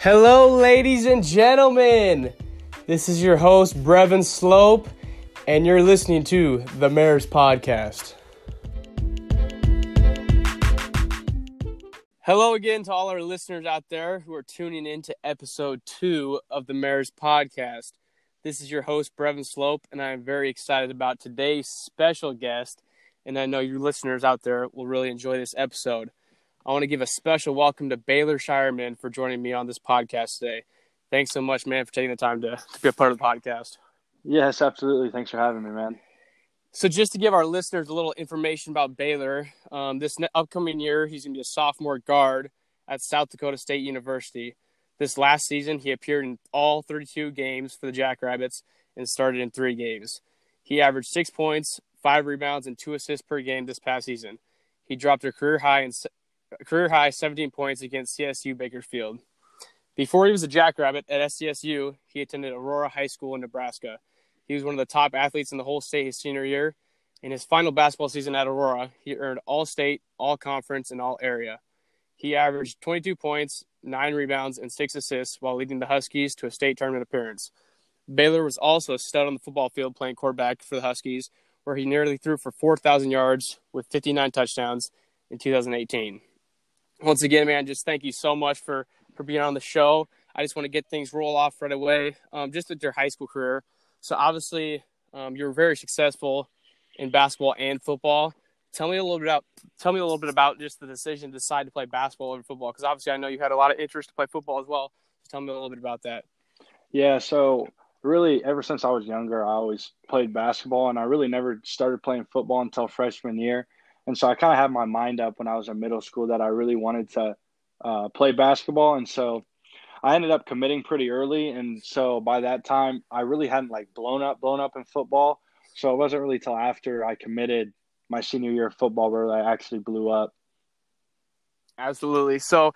Hello, ladies and gentlemen. This is your host, Brevin Slope, and you're listening to the Mayor's Podcast. Hello again to all our listeners out there who are tuning in to episode two of the Mayor's Podcast. This is your host, Brevin Slope, and I'm very excited about today's special guest. And I know you listeners out there will really enjoy this episode. I want to give a special welcome to Baylor Scheierman for joining me on this podcast today. Thanks so much, man, for taking the time to, to be a part of the podcast. Yes, absolutely. Thanks for having me, man. So, just to give our listeners a little information about Baylor, um, this ne- upcoming year, he's going to be a sophomore guard at South Dakota State University. This last season, he appeared in all 32 games for the Jackrabbits and started in three games. He averaged six points, five rebounds, and two assists per game this past season. He dropped a career high in career high 17 points against CSU Bakersfield. Before he was a Jackrabbit at SDSU, he attended Aurora High School in Nebraska. He was one of the top athletes in the whole state his senior year. In his final basketball season at Aurora, he earned all state, all conference, and all area. He averaged 22 points, nine rebounds, and six assists while leading the Huskies to a state tournament appearance. Baylor was also a stud on the football field playing quarterback for the Huskies, where he nearly threw for 4,000 yards with 59 touchdowns in 2018 once again, man, just thank you so much for for being on the show. I just want to get things roll off right away. Um, just with your high school career, so obviously um, you're very successful in basketball and football. Tell me a little bit about tell me a little bit about just the decision to decide to play basketball over football because obviously I know you had a lot of interest to play football as well. Just tell me a little bit about that. Yeah, so really ever since I was younger, I always played basketball, and I really never started playing football until freshman year. And so I kind of had my mind up when I was in middle school that I really wanted to uh, play basketball. And so I ended up committing pretty early. And so by that time, I really hadn't like blown up, blown up in football. So it wasn't really till after I committed my senior year of football where I actually blew up. Absolutely. So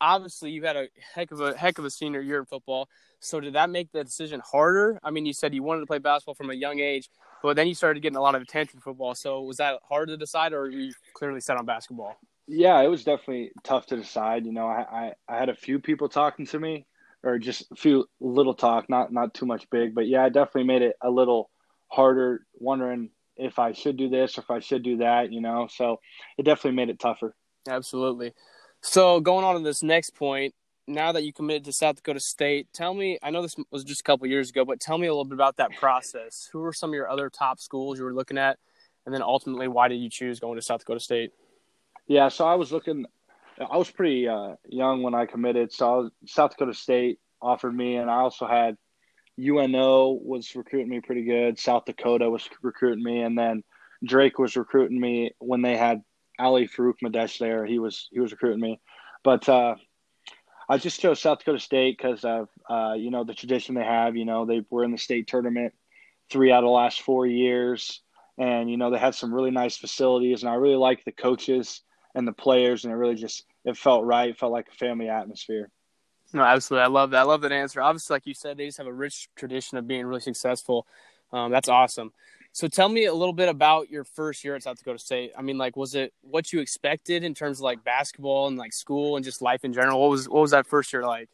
obviously you had a heck of a heck of a senior year in football. So did that make the decision harder? I mean, you said you wanted to play basketball from a young age, but then you started getting a lot of attention football. So was that hard to decide, or were you clearly set on basketball? Yeah, it was definitely tough to decide. You know, I, I, I had a few people talking to me, or just a few little talk, not not too much big, but yeah, it definitely made it a little harder, wondering if I should do this or if I should do that. You know, so it definitely made it tougher. Absolutely. So going on to this next point, now that you committed to South Dakota State, tell me. I know this was just a couple years ago, but tell me a little bit about that process. Who were some of your other top schools you were looking at, and then ultimately, why did you choose going to South Dakota State? Yeah, so I was looking. I was pretty uh, young when I committed, so I was, South Dakota State offered me, and I also had UNO was recruiting me pretty good. South Dakota was recruiting me, and then Drake was recruiting me when they had Ali Farokhmanesh there. He was he was recruiting me, but uh, I just chose South Dakota State because of uh, you know the tradition they have. You know they were in the state tournament three out of the last four years, and you know they had some really nice facilities, and I really like the coaches and the players, and it really just it felt right. It felt like a family atmosphere. No, absolutely. I love that. I love that answer. Obviously, like you said, they just have a rich tradition of being really successful. Um, that's awesome. So tell me a little bit about your first year at South Dakota State. I mean, like, was it what you expected in terms of like basketball and like school and just life in general? What was what was that first year like?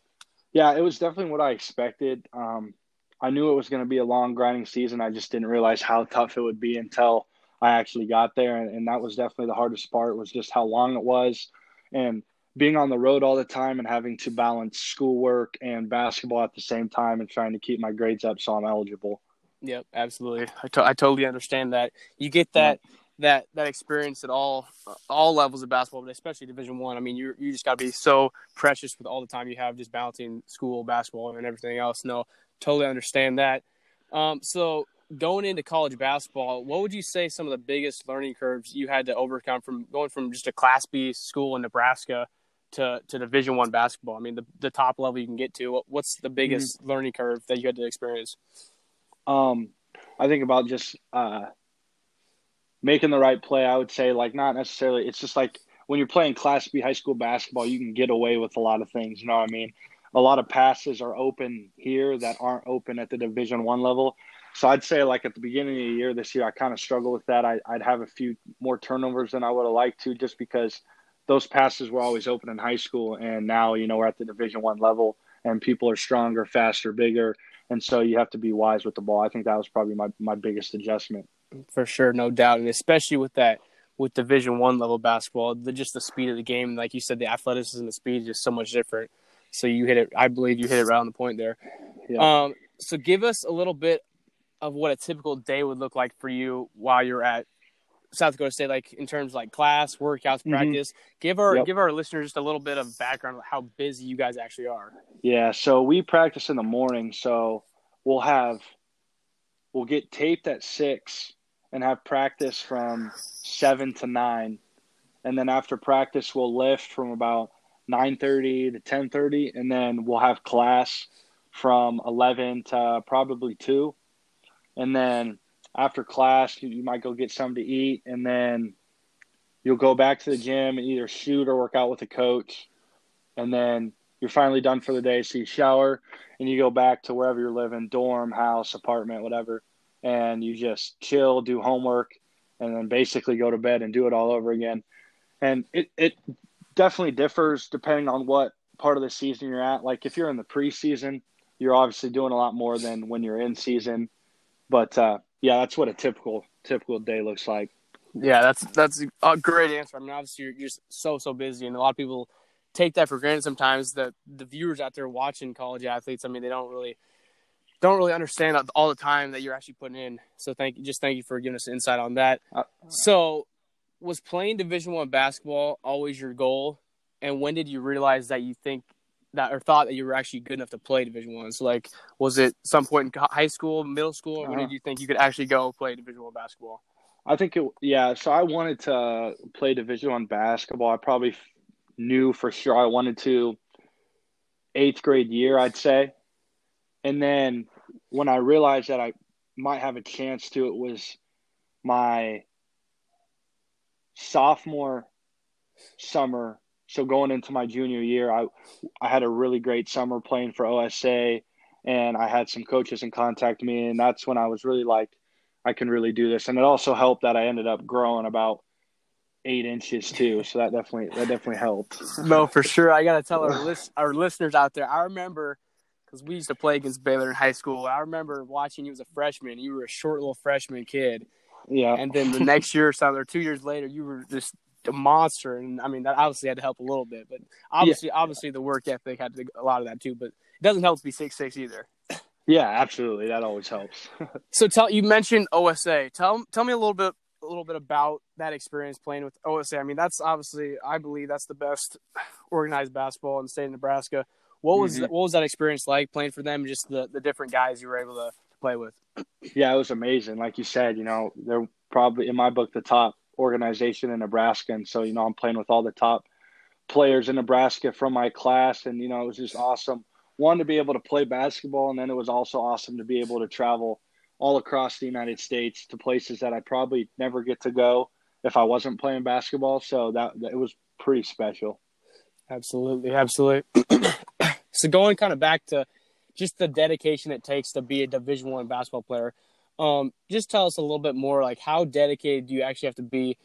Yeah, it was definitely what I expected. Um, I knew it was going to be a long grinding season. I just didn't realize how tough it would be until I actually got there, and, and that was definitely the hardest part. Was just how long it was, and being on the road all the time and having to balance schoolwork and basketball at the same time and trying to keep my grades up so I'm eligible. Yep, absolutely. I, to- I totally understand that. You get that yeah. that that experience at all all levels of basketball, but especially Division One. I. I mean, you you just got to be so precious with all the time you have just balancing school, basketball, and everything else. No, totally understand that. Um, so going into college basketball, what would you say some of the biggest learning curves you had to overcome from going from just a Class B school in Nebraska to, to Division One basketball? I mean, the the top level you can get to. What's the biggest mm-hmm. learning curve that you had to experience? Um, I think about just uh, making the right play. I would say like not necessarily. It's just like when you're playing Class B high school basketball, you can get away with a lot of things. You know what I mean? A lot of passes are open here that aren't open at the Division One level. So I'd say like at the beginning of the year this year, I kind of struggled with that. I, would have a few more turnovers than I would have liked to, just because those passes were always open in high school, and now you know we're at the Division One level, and people are stronger, faster, bigger, and so you have to be wise with the ball. I think that was probably my my biggest adjustment. For sure, no doubt, and especially with that with Division One level basketball, the just the speed of the game, like you said, the athleticism, the speed is just so much different. So you hit it. I believe you hit it right on the point there. Yeah. Um, so give us a little bit of what a typical day would look like for you while you're at South Dakota State, like in terms of like class, workouts, mm-hmm. practice. Give our yep. give our listeners just a little bit of background of how busy you guys actually are. Yeah, so we practice in the morning, so we'll have we'll get taped at six and have practice from seven to nine, and then after practice we'll lift from about nine thirty to ten thirty, and then we'll have class from eleven to probably two, and then after class, you, might go get something to eat, and then you'll go back to the gym and either shoot or work out with a coach, and then you're finally done for the day. So you shower and you go back to wherever you're living, dorm, house, apartment, whatever, and you just chill, do homework, and then basically go to bed and do it all over again. And it it definitely differs depending on what part of the season you're at. Like if you're in the preseason, you're obviously doing a lot more than when you're in season. But uh, yeah, that's what a typical typical day looks like. Yeah, that's that's a great answer. I mean, obviously you're just so so busy, and a lot of people take that for granted sometimes. That the viewers out there watching college athletes, I mean, they don't really don't really understand all the time that you're actually putting in. So thank you, just thank you for giving us insight on that. Uh, so, was playing Division One basketball always your goal? And when did you realize that you think that or thought that you were actually good enough to play Division One? So like, was it some point in high school, middle school, or uh-huh. when did you think you could actually go play Division One basketball? I think it, yeah. So I wanted to play Division One basketball. I probably knew for sure I wanted to. Eighth grade year, I'd say, and then when I realized that I might have a chance to, it was my sophomore summer so going into my junior year, I I had a really great summer playing for OSA, and I had some coaches in contact me, and that's when I was really like, I can really do this. And it also helped that I ended up growing about eight inches too, so that definitely that definitely helped. No, for sure. I gotta tell our list our listeners out there. I remember because we used to play against Baylor in high school. I remember watching you as a freshman. You were a short little freshman kid. Yeah. And then the next year or something, or two years later, you were just a monster, and I mean that obviously had to help a little bit, but obviously, yeah. obviously the work ethic had to, a lot of that too. But it doesn't help to be six six either. Yeah, absolutely, that always helps. so tell you mentioned OSA. Tell tell me a little bit a little bit about that experience playing with OSA. I mean, that's obviously I believe that's the best organized basketball in the state of Nebraska. What was mm-hmm. what was that experience like playing for them? Just the the different guys you were able to play with. Yeah, it was amazing. Like you said, you know, they're probably in my book the top organization in Nebraska. And so, you know, I'm playing with all the top players in Nebraska from my class. And, you know, it was just awesome. One, to be able to play basketball. And then it was also awesome to be able to travel all across the United States to places that I probably never get to go if I wasn't playing basketball. So that, that it was pretty special. Absolutely. Absolutely. so going kind of back to just the dedication it takes to be a division one basketball player um, just tell us a little bit more, like how dedicated do you actually have to be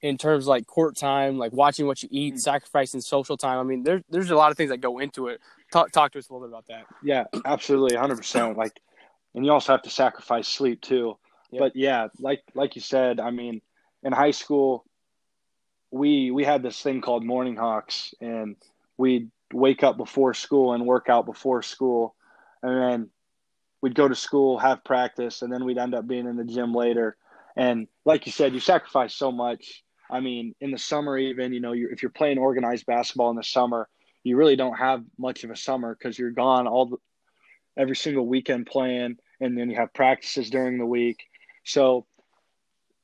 in terms of like court time, like watching what you eat, mm. sacrificing social time. I mean, there's there's a lot of things that go into it. Talk talk to us a little bit about that. Yeah, absolutely, hundred percent. Like, and you also have to sacrifice sleep too. Yep. But yeah, like like you said, I mean, in high school, we we had this thing called morning hawks, and we'd wake up before school and work out before school, and then we'd go to school, have practice, and then we'd end up being in the gym later. And like you said, you sacrifice so much. I mean, in the summer, even you know, you're, if you're playing organized basketball in the summer, you really don't have much of a summer because you're gone all the, every single weekend playing, and then you have practices during the week. So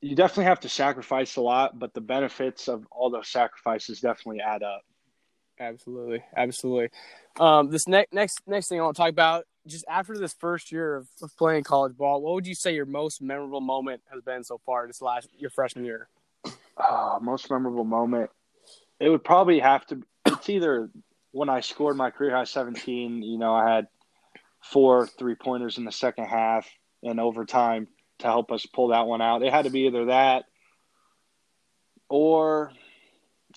you definitely have to sacrifice a lot, but the benefits of all those sacrifices definitely add up. Absolutely, absolutely. Um, this next next next thing I want to talk about just after this first year of, of, playing college ball, what would you say your most memorable moment has been so far this last your freshman year? Uh, most memorable moment, it would probably have to. Be it's either when I scored my career high seventeen. You know, I had four three pointers in the second half and overtime to help us pull that one out. It had to be either that or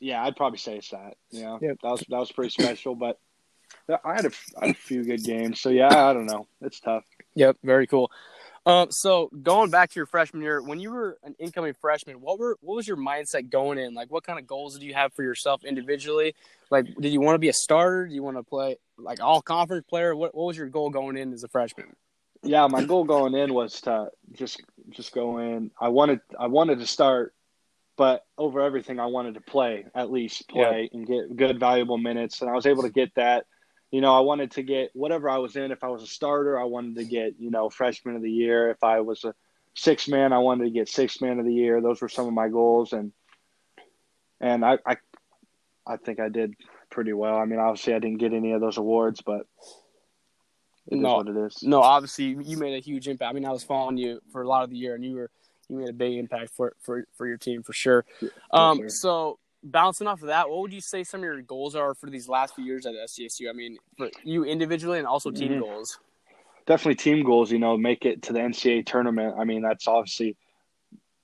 Yeah, I'd probably say it's that. Yeah, Yep. that was that was pretty special. But I had a, I had a few good games. So yeah, I don't know. It's tough. Yep, very cool. Um, so going back to your freshman year, when you were an incoming freshman, what were what was your mindset going in? Like, what kind of goals did you have for yourself individually? Like, did you want to be a starter? Do you want to play like all conference player? What what was your goal going in as a freshman? Yeah, my goal going in was to just just go in. I wanted I wanted to start, but over everything, I wanted to play at least play and get good valuable minutes, and I was able to get that. You know, I wanted to get whatever I was in. If I was a starter, I wanted to get you know freshman of the year. If I was a six man, I wanted to get six man of the year. Those were some of my goals, and and I I, I think I did pretty well. I mean, obviously, I didn't get any of those awards, but it is No. what it is. No, obviously you made a huge impact. I mean, I was following you for a lot of the year, and you were you made a big impact for for for your team for sure. Um, sir. so bouncing off of that, what would you say some of your goals are for these last few years at SDSU? I mean, for you individually and also team Mhm. goals. definitely team goals, you know, make it to the NCAA tournament. I mean, that's obviously,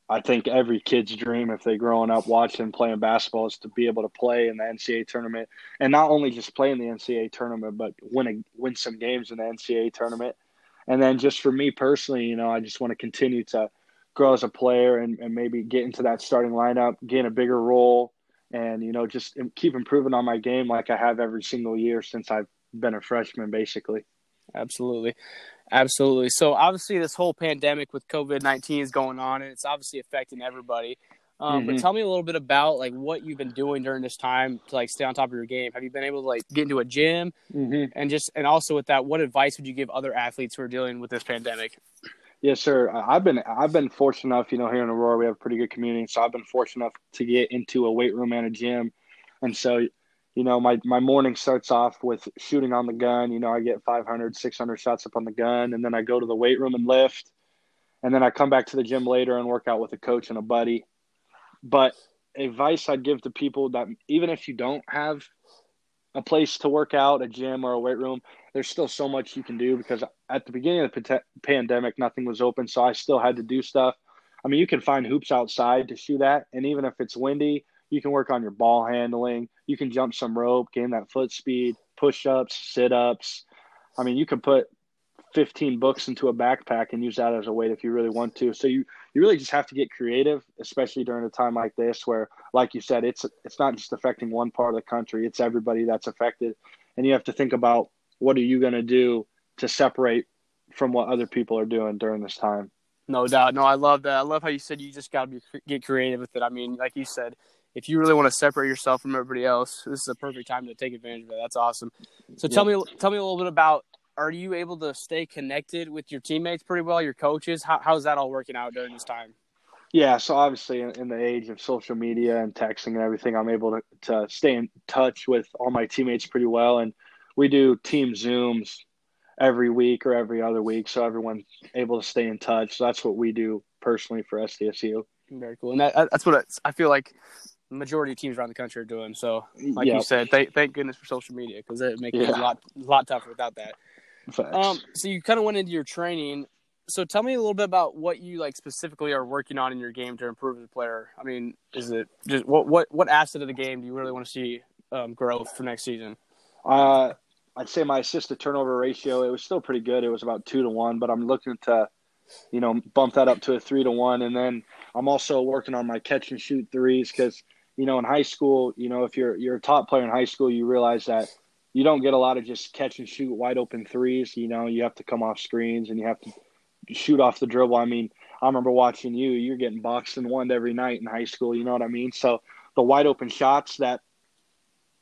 I think every kid's dream if they're growing up watching playing basketball is to be able to play in the NCAA tournament and not only just play in the NCAA tournament, but win a, win some games in the NCAA tournament. And then just for me personally, you know, I just want to continue to grow as a player and, and maybe get into that starting lineup, gain a bigger role, and you know, just keep improving on my game like I have every single year since I've been a freshman, basically. Absolutely. Absolutely. So obviously this whole pandemic with COVID-19 is going on and it's obviously affecting everybody. Um, but Mhm. tell me a little bit about like what you've been doing during this time to like stay on top of your game. Have you been able to like get into a gym Mm-hmm. and just and also with that, what advice would you give other athletes who are dealing with this pandemic? Yes, sir. I've been I've been fortunate enough, you know, here in Aurora we have a pretty good community, so I've been fortunate enough to get into a weight room and a gym, and so you know my my morning starts off with shooting on the gun. You know, I get 500, 600 shots up on the gun, and then I go to the weight room and lift, and then I come back to the gym later and work out with a coach and a buddy. But advice I'd give to people that even if you don't have a place to work out, a gym or a weight room, there's still so much you can do because at the beginning of the pandemic, nothing was open, so I still had to do stuff. I mean, you can find hoops outside to shoot at, and even if it's windy, you can work on your ball handling. You can jump some rope, gain that foot speed, push ups, sit ups. I mean, you can put 15 books into a backpack and use that as a weight if you really want to. So you, you really just have to get creative, especially during a time like this where, like you said, it's it's not just affecting one part of the country; it's everybody that's affected, and you have to think about what are you going to do to separate from what other people are doing during this time. No doubt. No, I love that. I love how you said you just got to be get creative with it. I mean, like you said, if you really want to separate yourself from everybody else, this is a perfect time to take advantage of it. That's awesome. So tell me, tell me a little bit about. Are you able to stay connected with your teammates pretty well? Your coaches? How, how's that all working out during this time? Yeah, so obviously in, in the age of social media and texting and everything, I'm able to, to stay in touch with all my teammates pretty well. And we do team Zooms every week or every other week, so everyone's able to stay in touch. So that's what we do personally for SDSU. Very cool. And that, that's what I feel like the majority of teams around the country are doing. So, like Yeah. you said, thank, thank goodness for social media because it makes it a lot, a lot tougher without that. Facts. Um, so you kind of went into your training. So tell me a little bit about what you like specifically are working on in your game to improve as a player. I mean, is it just what what what asset of the game do you really want to see um, grow for next season? Uh, I'd say my assist to turnover ratio it was still pretty good. It was about two to one, but I'm looking to, you know, bump that up to a three to one, and then I'm also working on my catch and shoot threes because you know in high school, you know, if you're you're a top player in high school, you realize that you don't get a lot of just catch and shoot wide open threes. You know, you have to come off screens and you have to shoot off the dribble. I mean, I remember watching you. You're getting boxed and one every night in high school. You know what I mean? So the wide open shots that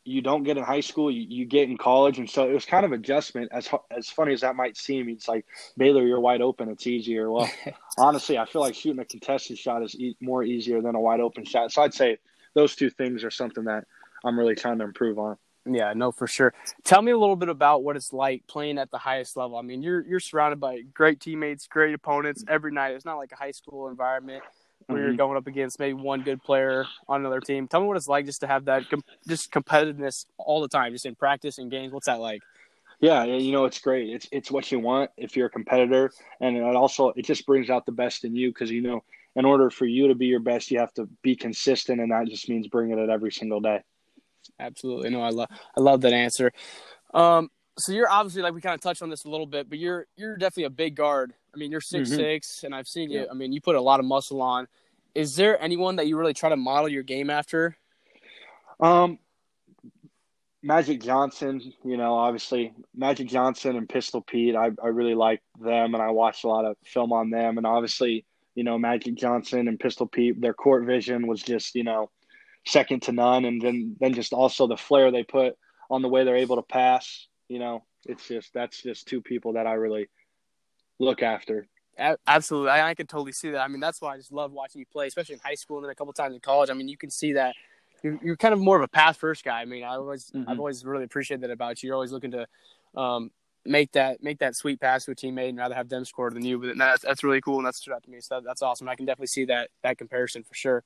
you don't get in high school, you, you get in college, and so it was kind of adjustment. As as funny as that might seem, it's like Baylor, you're wide open, it's easier. Well, honestly, I feel like shooting a contested shot is e- more easier than a wide open shot. So I'd say those two things are something that I'm really trying to improve on. Yeah, no, for sure. Tell me a little bit about what it's like playing at the highest level. I mean, you're you're surrounded by great teammates, great opponents every night. It's not like a high school environment where you're Mhm. going up against maybe one good player on another team. Tell me what it's like just to have that com- just competitiveness all the time, just in practice and games. What's that like? Yeah, you know it's great. It's it's what you want if you're a competitor, and it also it just brings out the best in you because you know in order for you to be your best, you have to be consistent, and that just means bringing it every single day. Absolutely, no, I love I love that answer. Um, so you're obviously like we kind of touched on this a little bit, but you're you're definitely a big guard. I mean, you're 6 mm-hmm. six, and I've seen you. Yeah. I mean, you put a lot of muscle on. Is there anyone that you really try to model your game after? Um, Magic Johnson, you know, obviously Magic Johnson and Pistol Pete, I, I really like them and I watched a lot of film on them. And obviously, you know, Magic Johnson and Pistol Pete, their court vision was just, you know, second to none. And then, then just also the flair they put on the way they're able to pass, you know, it's just, that's just two people that I really look after. Absolutely. I, I can totally see that. I mean, that's why I just love watching you play, especially in high school and then a couple times in college. I mean, you can see that you're, you're kind of more of a pass first guy. I mean, I always mm-hmm. I've always really appreciated that about you. You're always looking to um, make that make that sweet pass to a teammate and rather have them score than you. But that's that's really cool and that's stood out to me. So that, that's awesome. I can definitely see that that comparison for sure.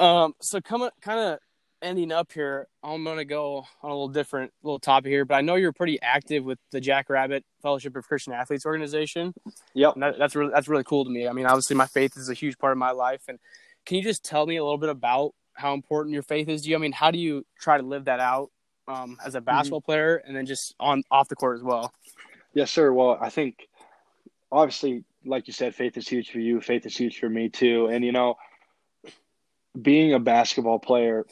Um, so coming kind of ending up here, I'm gonna go on a little different little topic here. But I know you're pretty active with the Jackrabbit Fellowship of Christian Athletes organization. Yep, that, that's really that's really cool to me. I mean, obviously my faith is a huge part of my life, and can you just tell me a little bit about how important your faith is to you? I mean, how do you try to live that out um, as a mm-hmm. basketball mm-hmm. player and then just on off the court as well? Yes, sir. Well, I think obviously, like you said, faith is huge for you. Faith is huge for me too. And you know, being a basketball player,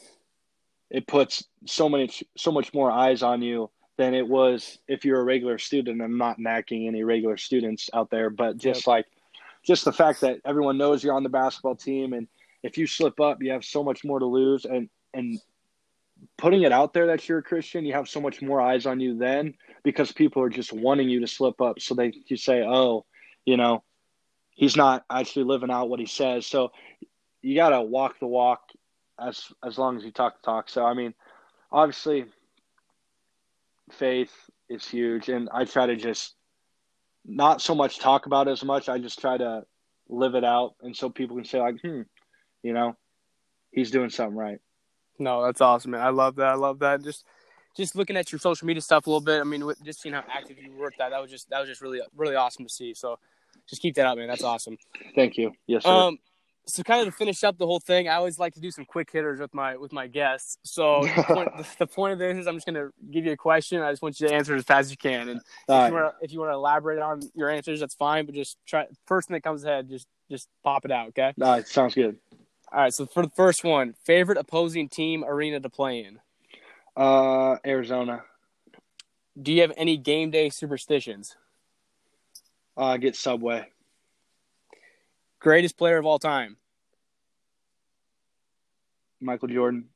it puts so many so much more eyes on you than it was if you're a regular student. I'm not knacking any regular students out there, but just yep. like just the fact that everyone knows you're on the basketball team and if you slip up, you have so much more to lose. And and putting it out there that you're a Christian, you have so much more eyes on you then because people are just wanting you to slip up. So they you say, oh, you know, he's not actually living out what he says. So you got to walk the walk as as long as you talk the talk. So I mean, obviously, faith is huge, and I try to just not so much talk about as much. I just try to live it out, and so people can say like, hmm, you know, he's doing something right. No, that's awesome, man. I love that. I love that. Just just looking at your social media stuff a little bit. I mean, just seeing how active you were with that, that was just that was just really really awesome to see. So just keep that up, man. That's awesome. Thank you. Yes, sir. Um, so kind of to finish up the whole thing, I always like to do some quick hitters with my with my guests. So the, point, the, point, of this is I'm just going to give you a question. I just want you to answer as fast as you can. And if, right. you wanna, if you want to elaborate on your answers, that's fine. But just try first thing that comes ahead, just just pop it out. Okay. All right. Sounds good. All right, so for the first one, favorite opposing team arena to play in? Uh, Arizona. Do you have any game day superstitions? Uh, get Subway. Greatest player of all time? Michael Jordan.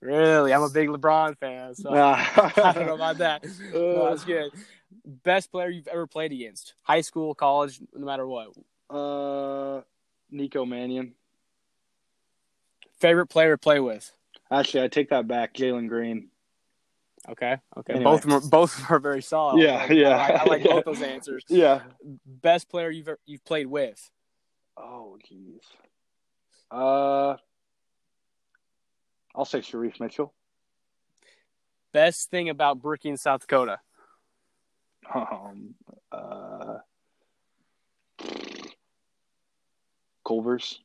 Really? I'm a big LeBron fan, so I don't know about that. No, that's good. Best player you've ever played against? High school, college, no matter what. Uh, Nico Mannion. Favorite player to play with? Actually, I take that back. Jalen Green. Okay. Okay. Anyway. Both of them are, both of them are very solid. Yeah. I like, yeah. I like, I like both those answers. Yeah. Best player you've you've played with? Oh, jeez. Uh, I'll say Shereef Mitchell. Best thing about Brookings, South Dakota? Um. Uh. Culver's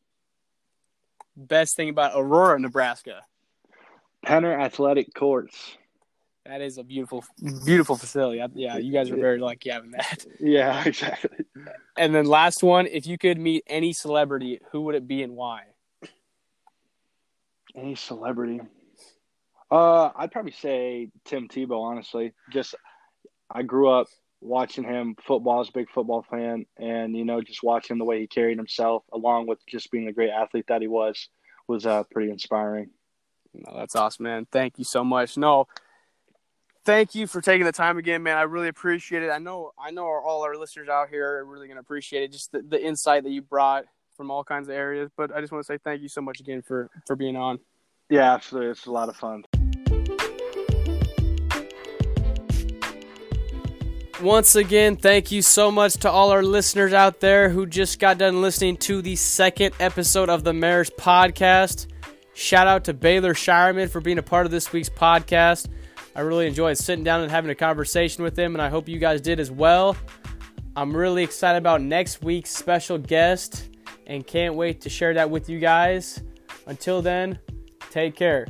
best thing about Aurora, Nebraska? Penner Athletic Courts. That is a beautiful, beautiful facility. Yeah, you guys are very lucky having that. Yeah, exactly. And then last one, if you could meet any celebrity, who would it be and why? Any celebrity? Uh, I'd probably say Tim Tebow. Honestly, just I grew up watching him. Football is a big football fan, and you know, just watching the way he carried himself, along with just being a great athlete that he was, was uh, pretty inspiring. No, that's awesome, man. Thank you so much. No, thank you for taking the time again, man. I really appreciate it. I know, I know, all our listeners out here are really going to appreciate it. Just the, the insight that you brought from all kinds of areas. But I just want to say thank you so much again for for being on. Yeah, absolutely. It's a lot of fun. Once again, thank you so much to all our listeners out there who just got done listening to the second episode of the Mayor's Podcast. Shout out to Baylor Scheierman for being a part of this week's podcast. I really enjoyed sitting down and having a conversation with him, and I hope you guys did as well. I'm really excited about next week's special guest and can't wait to share that with you guys. Until then, take care.